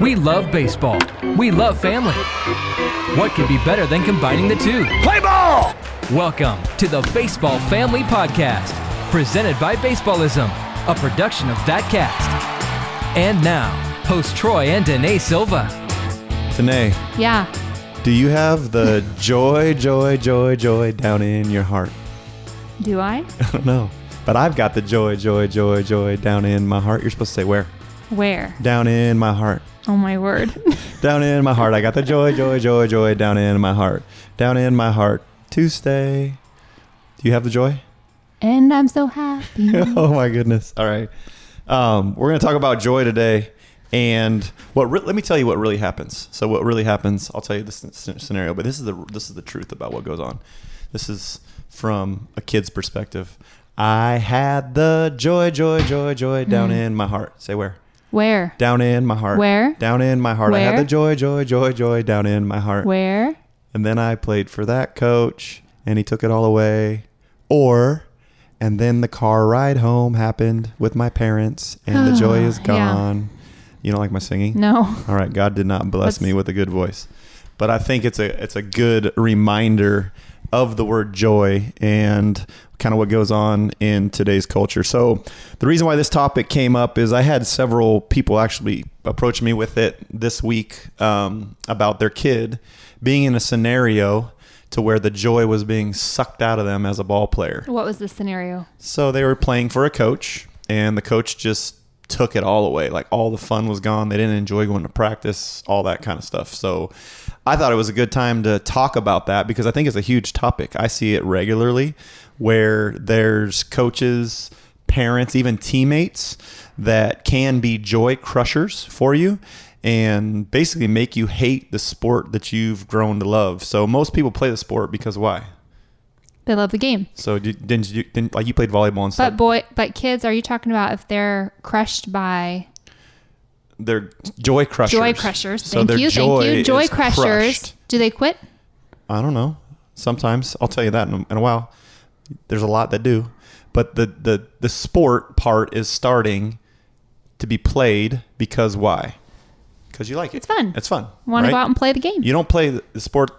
We love baseball. We love family. What could be better than combining the two? Play ball! Welcome to the Baseball Family Podcast, presented by Baseballism, a production of ThatCast. And now, host Troy and Danae Silva. Danae, Yeah. do you have the joy, joy, joy, joy down in your heart? Do I? I don't know. But I've got the joy, joy, joy, joy down in my heart. You're supposed to say where? Where? Down in my heart. Oh my word. Down in my heart. I got the joy, joy, joy, joy down in my heart. Down in my heart to stay. Do you have the joy? and I'm so happy. oh my goodness. All right. Um, we're going to talk about joy today. And what re- let me tell you what really happens. So what really happens, I'll tell you this scenario, but this is the this is the truth about what goes on. This is from a kid's perspective. I had the joy, joy, joy, joy down in my heart. Say where? Where? Down in my heart. Where? Down in my heart. I had the joy, joy, joy, joy down in my heart. Where? And then I played for that coach and he took it all away. Or, and then the car ride home happened with my parents and the joy is Yeah. gone. You don't like my singing? No. All right, God did not bless me with a good voice. But I think it's a it's a good reminder of the word joy and kind of what goes on in today's culture. So, the reason why this topic came up is I had several people actually approach me with it this week um, about their kid being in a scenario to where the joy was being sucked out of them as a ball player. What was the scenario? So they were playing for a coach, and the coach just took it all away. Like all the fun was gone. They didn't enjoy going to practice, all that kind of stuff. So I thought it was a good time to talk about that because I think it's a huge topic. I see it regularly where there's coaches, parents, even teammates that can be joy crushers for you and basically make you hate the sport that you've grown to love. So most people play the sport because why? They love the game. So did, didn't you didn't like you played volleyball and stuff? But boy, but kids, are you talking about if they're crushed by they're joy crushers. joy crushers? So Thank their you, joy thank you. Joy crushers. crushed. Do they quit? I don't know. Sometimes I'll tell you that in a, in a while. There's a lot that do, but the the the sport part is starting to be played because why? Because you like it. It's fun. It's fun. Want right? to go out and play the game? You don't play the sport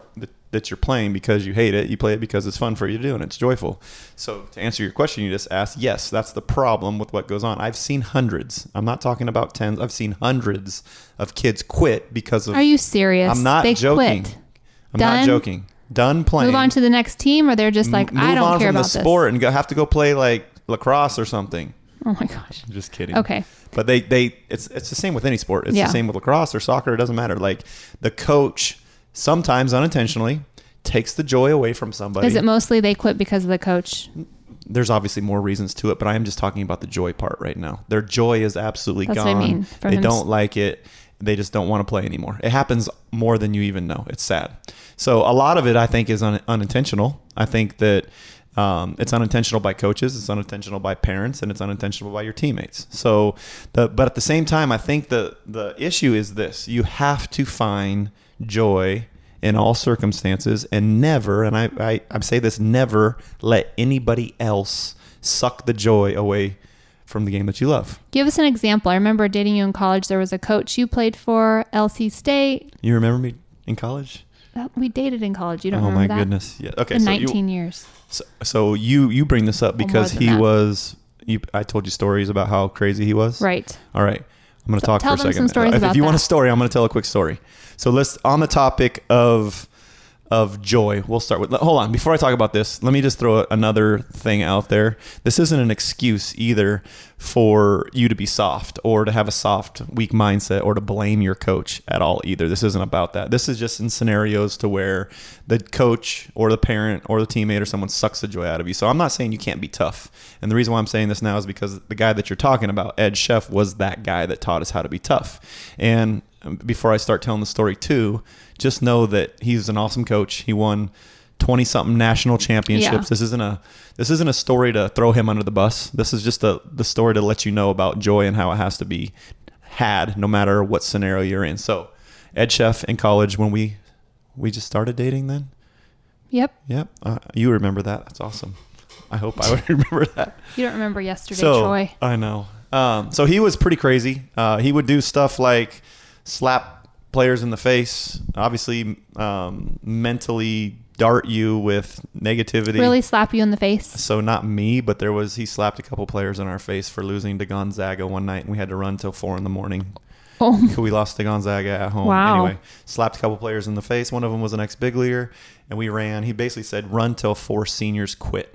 that, you're playing because you hate it. You play it because it's fun for you to do and it's joyful. So to answer your question you just asked, yes, that's the problem with what goes on. I've seen hundreds. I'm not talking about tens. I've seen hundreds of kids quit because of. Are you serious? I'm not they joking. Quit. I'm not joking. Done playing. Move on to the next team, or they're just like, Move I don't on care from about the sport and go, have to go play like lacrosse or something. Oh my gosh. I'm just kidding. Okay. But they they it's it's the same with any sport. It's Yeah. the same with lacrosse or soccer. It doesn't matter. Like the coach sometimes unintentionally takes the joy away from somebody. Is it mostly they quit because of the coach? There's obviously more reasons to it, but I am just talking about the joy part right now. Their joy is absolutely That's what I gone. mean. They don't like it. They just don't want to play anymore. It happens more than you even know. It's sad. So a lot of it, I think, is un- unintentional. I think that um, it's unintentional by coaches, it's unintentional by parents, and it's unintentional by your teammates. So, the, but at the same time, I think the the issue is this: you have to find joy in all circumstances, and never, and I, I, I say this, never let anybody else suck the joy away from the game that you love. Give us an example. I remember dating you in college. There was a coach you played for, LC State. You remember me in college? We dated in college. You don't oh remember my that? goodness! Yeah. Okay. In so 19 you, years. so, so you you bring this up because he that. was. You, I told you stories about how crazy he was. Right. All right. I'm going to So talk for a second. some stories if you want a story, I'm going to tell a quick story. So let's on the topic of of joy. We'll start with. Hold on, before I talk about this, let me just throw another thing out there. This isn't an excuse either for you to be soft or to have a soft, weak mindset or to blame your coach at all either. This isn't about that. This is just in scenarios to where the coach or the parent or the teammate or someone sucks the joy out of you. So I'm not saying you can't be tough. And the reason why I'm saying this now is because the guy that you're talking about, Ed Cheff, was that guy that taught us how to be tough. And before I start telling the story too, just know that he's an awesome coach. He won 20 something national championships. Yeah. This isn't a this isn't a story to throw him under the bus. This is just a the story to let you know about joy and how it has to be had no matter what scenario you're in. So, Ed Cheff in college when we we just started dating then? Yep. Yep. Uh, you remember that. That's awesome. I hope I would remember that. You don't remember yesterday, so Troy. I know. Um, so he was pretty crazy. Uh, he would do stuff like slap players in the face. Obviously, um, mentally dart you with negativity. Really slap you in the face. So not me, but there was he slapped a couple players in our face for losing to Gonzaga one night, and we had to run till four in the morning. Oh, we lost to Gonzaga at home. Wow. Anyway, slapped a couple players in the face. One of them was an ex big leaguer, and we ran. He basically said, "Run till four seniors quit."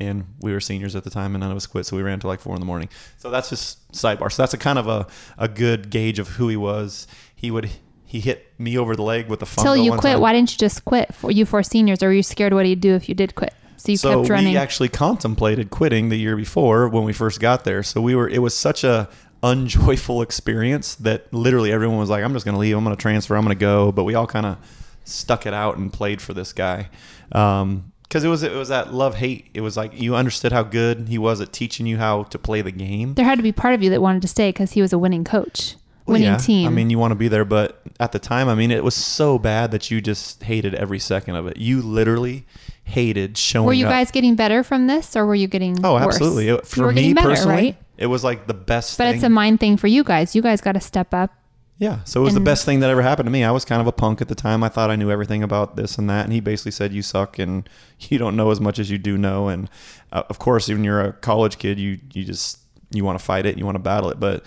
And we were seniors at the time, and none of us quit, so we ran till like four in the morning. So that's just sidebar. So that's a kind of a, a good gauge of who he was. He would he hit me over the leg with a till fungo you quit. time. Why didn't you just quit? For you four seniors, or were you scared what he'd do if you did quit? So you so kept running. we actually contemplated quitting the year before when we first got there. So we were it was such a unjoyful experience that literally everyone was like, "I'm just going to leave. I'm going to transfer. I'm going to go." But we all kind of stuck it out and played for this guy um, because it was it was that love hate. It was like you understood how good he was at teaching you how to play the game. there had to be part of you that wanted to stay because he was a winning coach, Well, winning yeah, team. I mean, you want to be there, but at the time, I mean, it was so bad that you just hated every second of it. You literally hated showing. were you up. guys getting better from this, or were you getting? Oh, worse? absolutely. It- You For me better, personally, right? it was like the best. But thing. it's a mind thing for you guys. You guys got to step up. Yeah, so it was the best thing that ever happened to me. I was kind of a punk at the time. I thought I knew everything about this and that, and he basically said, "You suck, and you don't know as much as you do know." And uh, of course, when you're a college kid, you you just you want to fight it, you want to battle it. But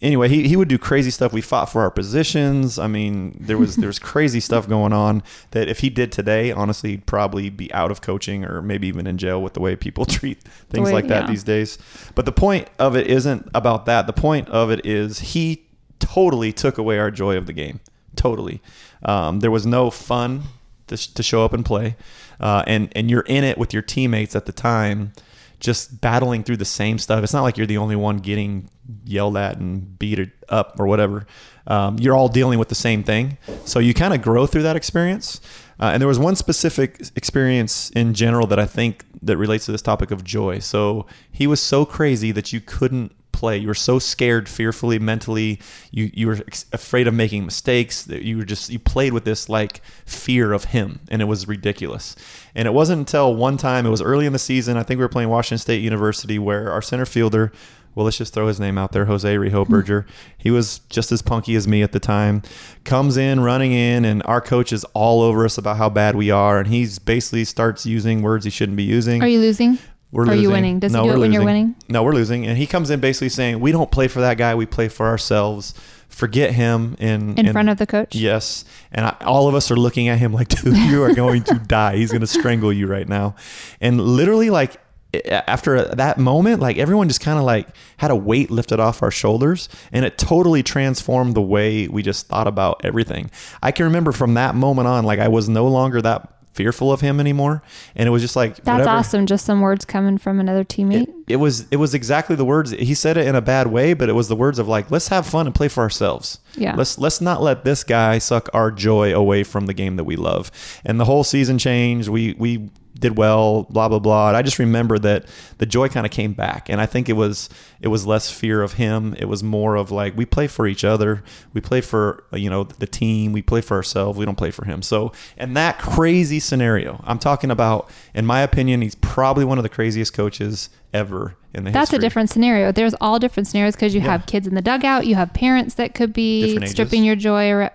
anyway, he, he would do crazy stuff. We fought for our positions. I mean, there was there was crazy stuff going on that if he did today, honestly, he'd probably be out of coaching or maybe even in jail with the way people treat things way- like that yeah. these days. But the point of it isn't about that. The point of it is he totally took away our joy of the game. Totally. Um, there was no fun to, to show up and play, uh, and and you're in it with your teammates at the time, just battling through the same stuff. It's not like you're the only one getting yelled at and beat up or whatever. Um, you're all dealing with the same thing, so you kind of grow through that experience. Uh, and there was one specific experience in general that I think that relates to this topic of joy. So he was so crazy that you couldn't play. You were so scared, fearfully, mentally. You you were afraid of making mistakes. That you were just you played with this like fear of him, and it was ridiculous. And it wasn't until one time, it was early in the season. I think we were playing Washington State University, where our center fielder. Well, let's just throw his name out there, Jose Rehoberger. Hmm. He was just as punky as me at the time. Comes in, running in, and our coach is all over us about how bad we are, and he's basically starts using words he shouldn't be using. Are you losing? We're Are losing. you winning? Does he no, do it you're losing. winning? No, we're losing. And he comes in basically saying, "We don't play for that guy. We play for ourselves. Forget him." In In front of the coach? Yes. And I, all of us are looking at him like, "Dude, you are going to die. He's going to strangle you right now." And literally, like after that moment, like everyone just kind of like had a weight lifted off our shoulders, and it totally transformed the way we just thought about everything. I can remember from that moment on, like I was no longer that fearful of him anymore, and it was just like That's whatever awesome. Just some words coming from another teammate. it, it was it was exactly the words he said it in a bad way but it was the words of like let's have fun and play for ourselves Yeah. let's let's not let this guy suck our joy away from the game that we love and the whole season changed we we did well blah blah blah. And i just remember that the joy kind of came back. And i think it was it was less fear of him. It was more of like we play for each other. We play for you know the team. We play for ourselves. We don't play for him. So in that crazy scenario i'm talking about in my opinion he's probably one of the craziest coaches ever in the That's a different scenario. There's all different scenarios because you Yeah. have kids in the dugout, you have parents that could be stripping your joy uh,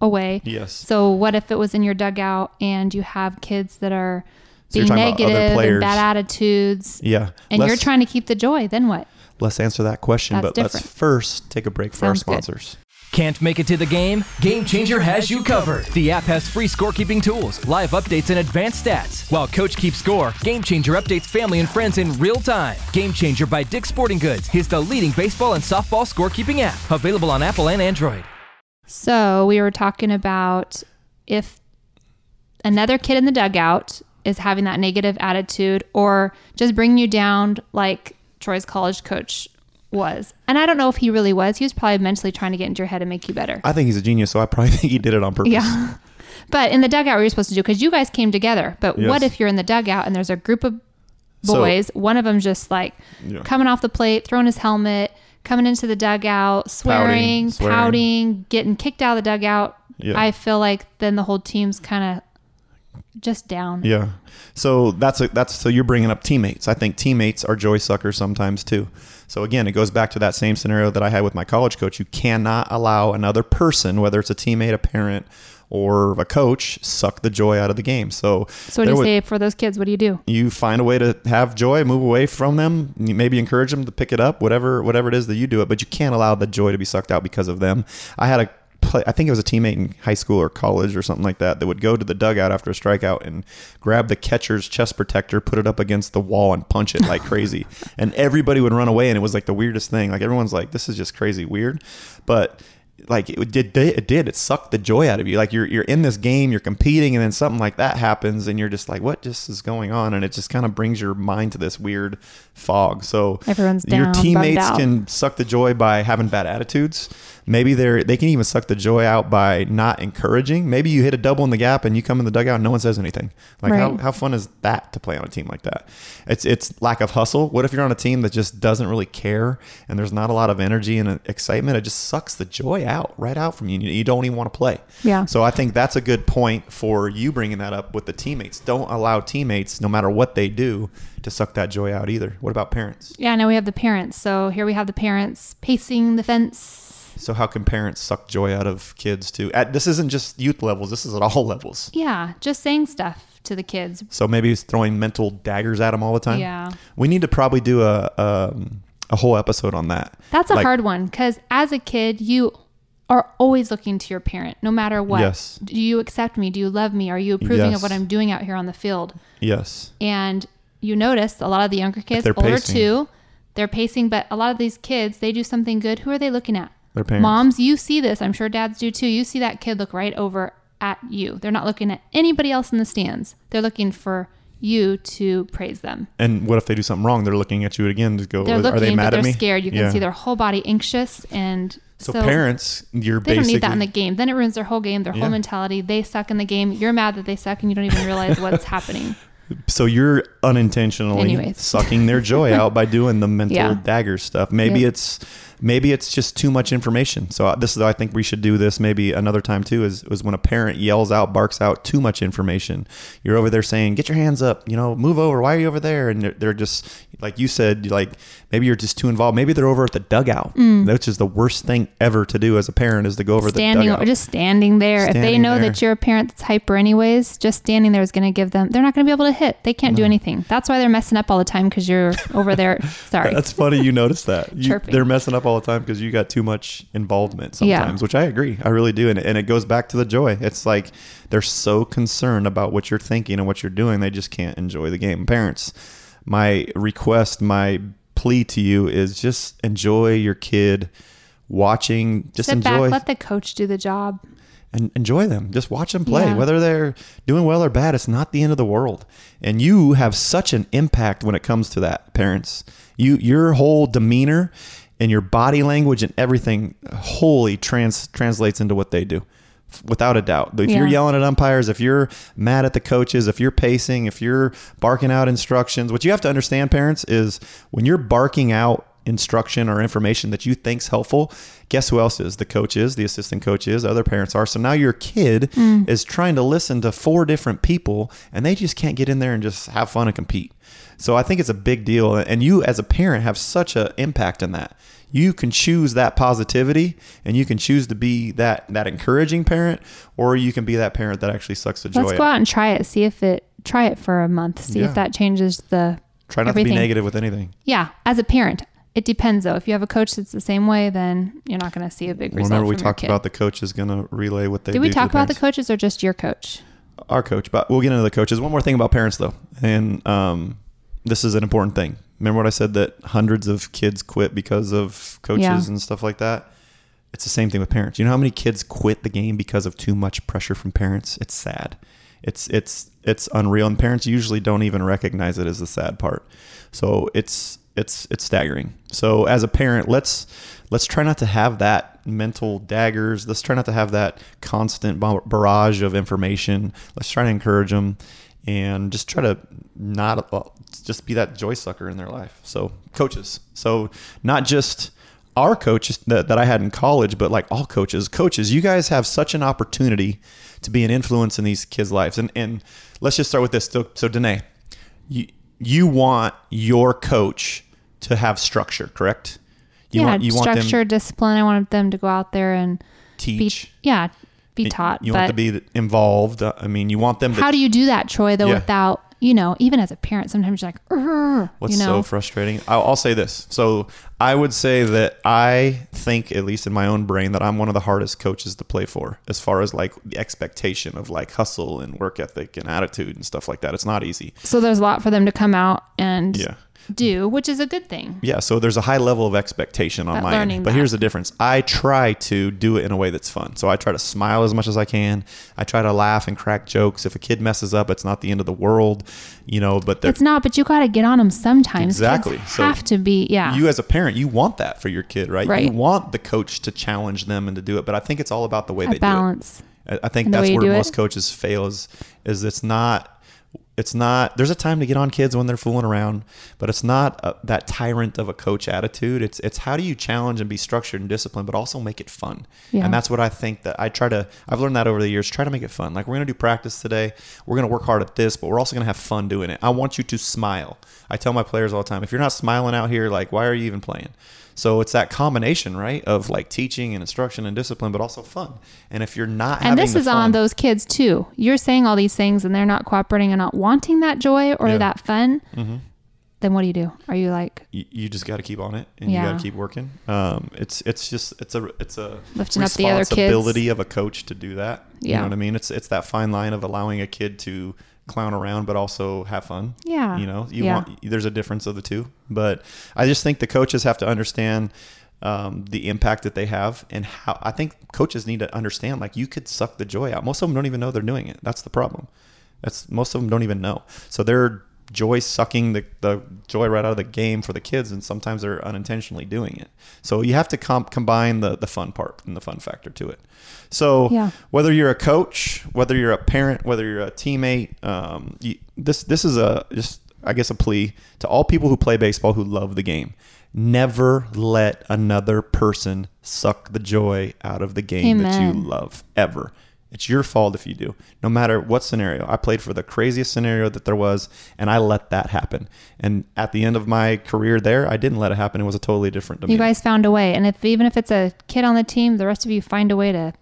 away. Yes. So what if it was in your dugout and you have kids that are So you're being about other negative and bad attitudes, yeah and you're trying to keep the joy? Then what? let's answer that question That's but let's first take a break for Sounds our good. sponsors Can't make it to the game? Game Changer has you covered. The app has free scorekeeping tools, live updates, and advanced stats. While Coach keeps score, Game Changer updates family and friends in real time. Game Changer by Dick's Sporting Goods is the leading baseball and softball scorekeeping app, available on Apple and Android. So we were talking about if another kid in the dugout is having that negative attitude or just bringing you down like Troy's college coach was. And I don't know if he really was. He was probably mentally trying to get into your head and make you better. i think he's a genius so i probably think he did it on purpose Yeah. But in the dugout, what you're supposed to do, because you guys came together. But what if you're in the dugout and there's a group of So- boys, one of them just like Yeah. coming off the plate, throwing his helmet, coming into the dugout, swearing, pouting, swearing. getting kicked out of the dugout. Yeah. I feel like then the whole team's kind of just down. Yeah. So that's a, that's so you're bringing up teammates. I think teammates are joy suckers sometimes too. So again, it goes back to that same scenario that I had with my college coach. You cannot allow another person, whether it's a teammate, a parent, or a coach, suck the joy out of the game. So So what do you say for those kids? What do you do? you find a way to have joy, move away from them, maybe encourage them to pick it up, whatever whatever it is that you do it, but you can't allow the joy to be sucked out because of them. I had a play, I think it was a teammate in high school or college or something like that that would go to the dugout after a strikeout and grab the catcher's chest protector, put it up against the wall and punch it like crazy. and everybody would run away and it was like the weirdest thing. Like everyone's like this is just crazy weird, but like it did it did. It sucked the joy out of you. Like you're you're in this game you're competing and then something like that happens and you're just like what just is going on? And it just kind of brings your mind to this weird fog. So Everyone's down, your teammates can suck the joy by having bad attitudes maybe they're they can even suck the joy out by not encouraging. Maybe you hit a double in the gap and you come in the dugout and no one says anything. Like how, Right. how fun is that to play on a team like that? It's it's lack of hustle. What if you're on a team that just doesn't really care and there's not a lot of energy and excitement? It just sucks the joy out right out from you. You don't even want to play. Yeah. so i think that's a good point for you bringing that up with the teammates. Don't allow teammates no matter what they do to suck that joy out either. What about parents? Yeah, now we have the parents. So here we have the parents pacing the fence. So how can parents suck joy out of kids too at this isn't just youth levels this is at all levels Yeah, just saying stuff to the kids. so maybe it's throwing mental daggers at them all the time Yeah. we need to probably do a um, a whole episode on that That's a Like- hard one because as a kid, you are always looking to your parent, no matter what. Yes. Do you accept me? Do you love me? Are you approving Yes. of what I'm doing out here on the field? yes And you notice a lot of the younger kids, older pacing. too, they're pacing, but a lot of these kids, they do something good. Who are they looking at? Their parents. Moms, you see this. I'm sure dads do too. You see that kid look right over at you. They're not looking at anybody else in the stands. They're looking for you to praise them. And what if they do something wrong? They're looking at you again to go. They're looking, Are they mad they're at me? scared. You can see their whole body anxious, and So, so, parents, you're they basically don't need that in the game. Then it ruins their whole game, their Yeah. whole mentality. They suck in the game. You're mad that they suck, and you don't even realize what's happening. so you're unintentionally Anyways. sucking their joy out by doing the mental Yeah. dagger stuff. Maybe Yep. it's maybe it's just too much information. So uh, this is I think we should do this maybe another time too. Is is when a parent yells out, barks out too much information. You're over there saying, "Get your hands up," you know, "Move over." Why are you over there? And they're, they're just like you said, like maybe you're just too involved. Maybe they're over at the dugout, which is the worst thing ever to do as a parent is to go over Mm. standing the or dugout. just standing there. if they know there. that you're a parent that's hyper anyways, just standing there is going to give them. They're not going to be able to hit. They can't do anything. That's why they're messing up all the time because you're over there. Sorry. That's funny you noticed that. You, they're messing up all the time because you got too much involvement Yeah. sometimes, which I agree. I really do. And, and it goes back to the joy. It's like they're so concerned about what you're thinking and what you're doing, they just can't enjoy the game. Parents, my request, my plea to you is just enjoy your kid watching, just Sit enjoy back. Let the coach do the job. and enjoy them. Just watch them play. Yeah. Whether they're doing well or bad, it's not the end of the world. And you have such an impact when it comes to that, parents. You your whole demeanor and your body language and everything wholly trans translates into what they do. Without a doubt. If you're yelling at umpires, if you're mad at the coaches, if you're pacing, if you're barking out instructions, what you have to understand, parents, is when you're barking out instruction or information that you think's helpful, guess who else is? The coach is, the assistant coach is, other parents are. So now your kid mm. is trying to listen to four different people and they just can't get in there and just have fun and compete. So I think it's a big deal and you as a parent have such an impact in that. You can choose that positivity and you can choose to be that that encouraging parent or you can be that parent that actually sucks the joy Let's go out. out and try it. See if it. Try it for a month. See Yeah. if that changes the. Try not everything. to be negative with anything. Yeah, as a parent, it depends though. If you have a coach that's the same way, then you're not going to see a big result. Remember we talked about the coach is going to relay what they Did do we talk about the coaches or just your coach? our coach, but we'll get into the coaches. One more thing about parents, though, and um, this is an important thing. Remember what I said that hundreds of kids quit because of coaches Yeah. and stuff like that. It's the same thing with parents. You know how many kids quit the game because of too much pressure from parents? It's sad. It's it's it's unreal, and parents usually don't even recognize it as the sad part. So it's it's it's staggering. So as a parent, let's let's try not to have that mental daggers. Let's try not to have that constant barrage of information. Let's try to encourage them and just try to not uh, just be that joy sucker in their life. So coaches. So not just our coaches that, that I had in college, but like all coaches, coaches, you guys have such an opportunity to be an influence in these kids' lives. And and let's just start with this. So, so Danae, you you want your coach to have structure, correct? You yeah, want you want structure, them discipline. I want them to go out there and be teach. yeah, be taught. You want to be involved. I mean, you want them to. how do you do that, Troy? Though Yeah. without you know, even as a parent, sometimes you're like, What's you know, so frustrating? I'll, I'll say this. So I would say that I think, at least in my own brain, that I'm one of the hardest coaches to play for, as far as like the expectation of like hustle and work ethic and attitude and stuff like that. It's not easy. so there's a lot for them to come out and Yeah. Do, which is a good thing. Yeah, so there's a high level of expectation on But my end. But that. here's the difference. I try to do it in a way that's fun. So I try to smile as much as I can. I try to laugh and crack jokes. If a kid messes up, it's not the end of the world, you know, but It's not, but you got to get on them sometimes. Kids Exactly. So have to be, yeah. you as a parent, you want that for your kid, right? Right. You want the coach to challenge them and to do it, but I think it's all about the way a they balance. do it. I I think that's where most it. coaches fail is is it's not it's not there's a time to get on kids when they're fooling around, but it's not a, that tyrant of a coach attitude. It's it's how do you challenge and be structured and disciplined, but also make it fun. Yeah. And that's what I think that I try to I've learned that over the years. Try to make it fun. Like we're gonna do practice today. We're gonna work hard at this, but we're also gonna have fun doing it. I want you to smile. I tell my players all the time, if you're not smiling out here, like why are you even playing? So it's that combination, right, of like teaching and instruction and discipline, but also fun. And if you're not And this is on those kids too. You're saying all these things and they're not cooperating and not wanting that joy or Yeah. that fun. Then what do you do? Are you like you, you just got to keep on it and you got to keep working. Um, it's it's just it's a it's a Lifting up the other kids. responsibility of a coach to do that. You Yeah. know what I mean? It's it's that fine line of allowing a kid to clown around but also have fun. Yeah. You know, you Yeah. want there's a difference of the two, but I just think the coaches have to understand um, the impact that they have and how I think coaches need to understand like you could suck the joy out. Most of them don't even know they're doing it. That's the problem. That's most of them don't even know. So they're joy sucking the, the joy right out of the game for the kids and sometimes they're unintentionally doing it. So you have to comp- combine the the fun part and the fun factor to it. So Yeah. whether you're a coach, whether you're a parent, whether you're a teammate, um, you, this this is a just I guess a plea to all people who play baseball who love the game. Never let another person suck the joy out of the game that you love ever. It's your fault if you do. No matter what scenario. I played for the craziest scenario that there was and I let that happen. And at the end of my career there, I didn't let it happen. It was a totally different you guys found a way? And if even if it's a kid on the team, the rest of you find a way to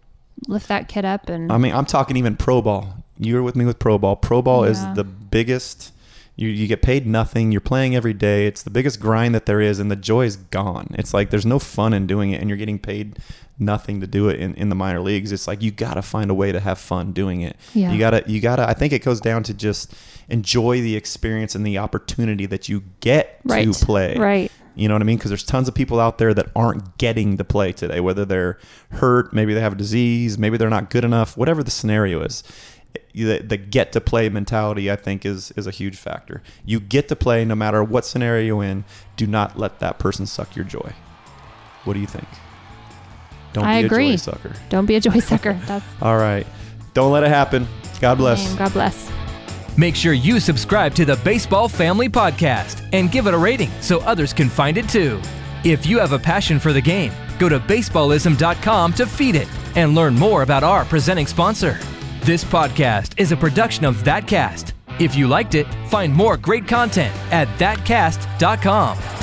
lift that kid up and I mean, I'm talking even pro ball. You were with me with pro ball. Pro ball is the biggest. You, you get paid nothing. You're playing every day. It's the biggest grind that there is, and the joy is gone. It's like there's no fun in doing it, and you're getting paid nothing to do it in, in the minor leagues. It's like you gotta find a way to have fun doing it. Yeah. You gotta you gotta. I think it goes down to just enjoy the experience and the opportunity that you get Right. to play. Right. You know what I mean? Because there's tons of people out there that aren't getting to play today, whether they're hurt, maybe they have a disease, maybe they're not good enough, whatever the scenario is. The, the get to play mentality, I think, is is a huge factor. You get to play no matter what scenario you're in. Do not let that person suck your joy. What do you think? Don't I be agree. a joy sucker. don't be a joy sucker. That's All right. Don't let it happen. God bless. name. God bless. Make sure you subscribe to the Baseball Family Podcast and give it a rating so others can find it too. If you have a passion for the game, go to baseballism.com to feed it and learn more about our presenting sponsor. This podcast is a production of ThatCast. If you liked it, find more great content at thatcast.com.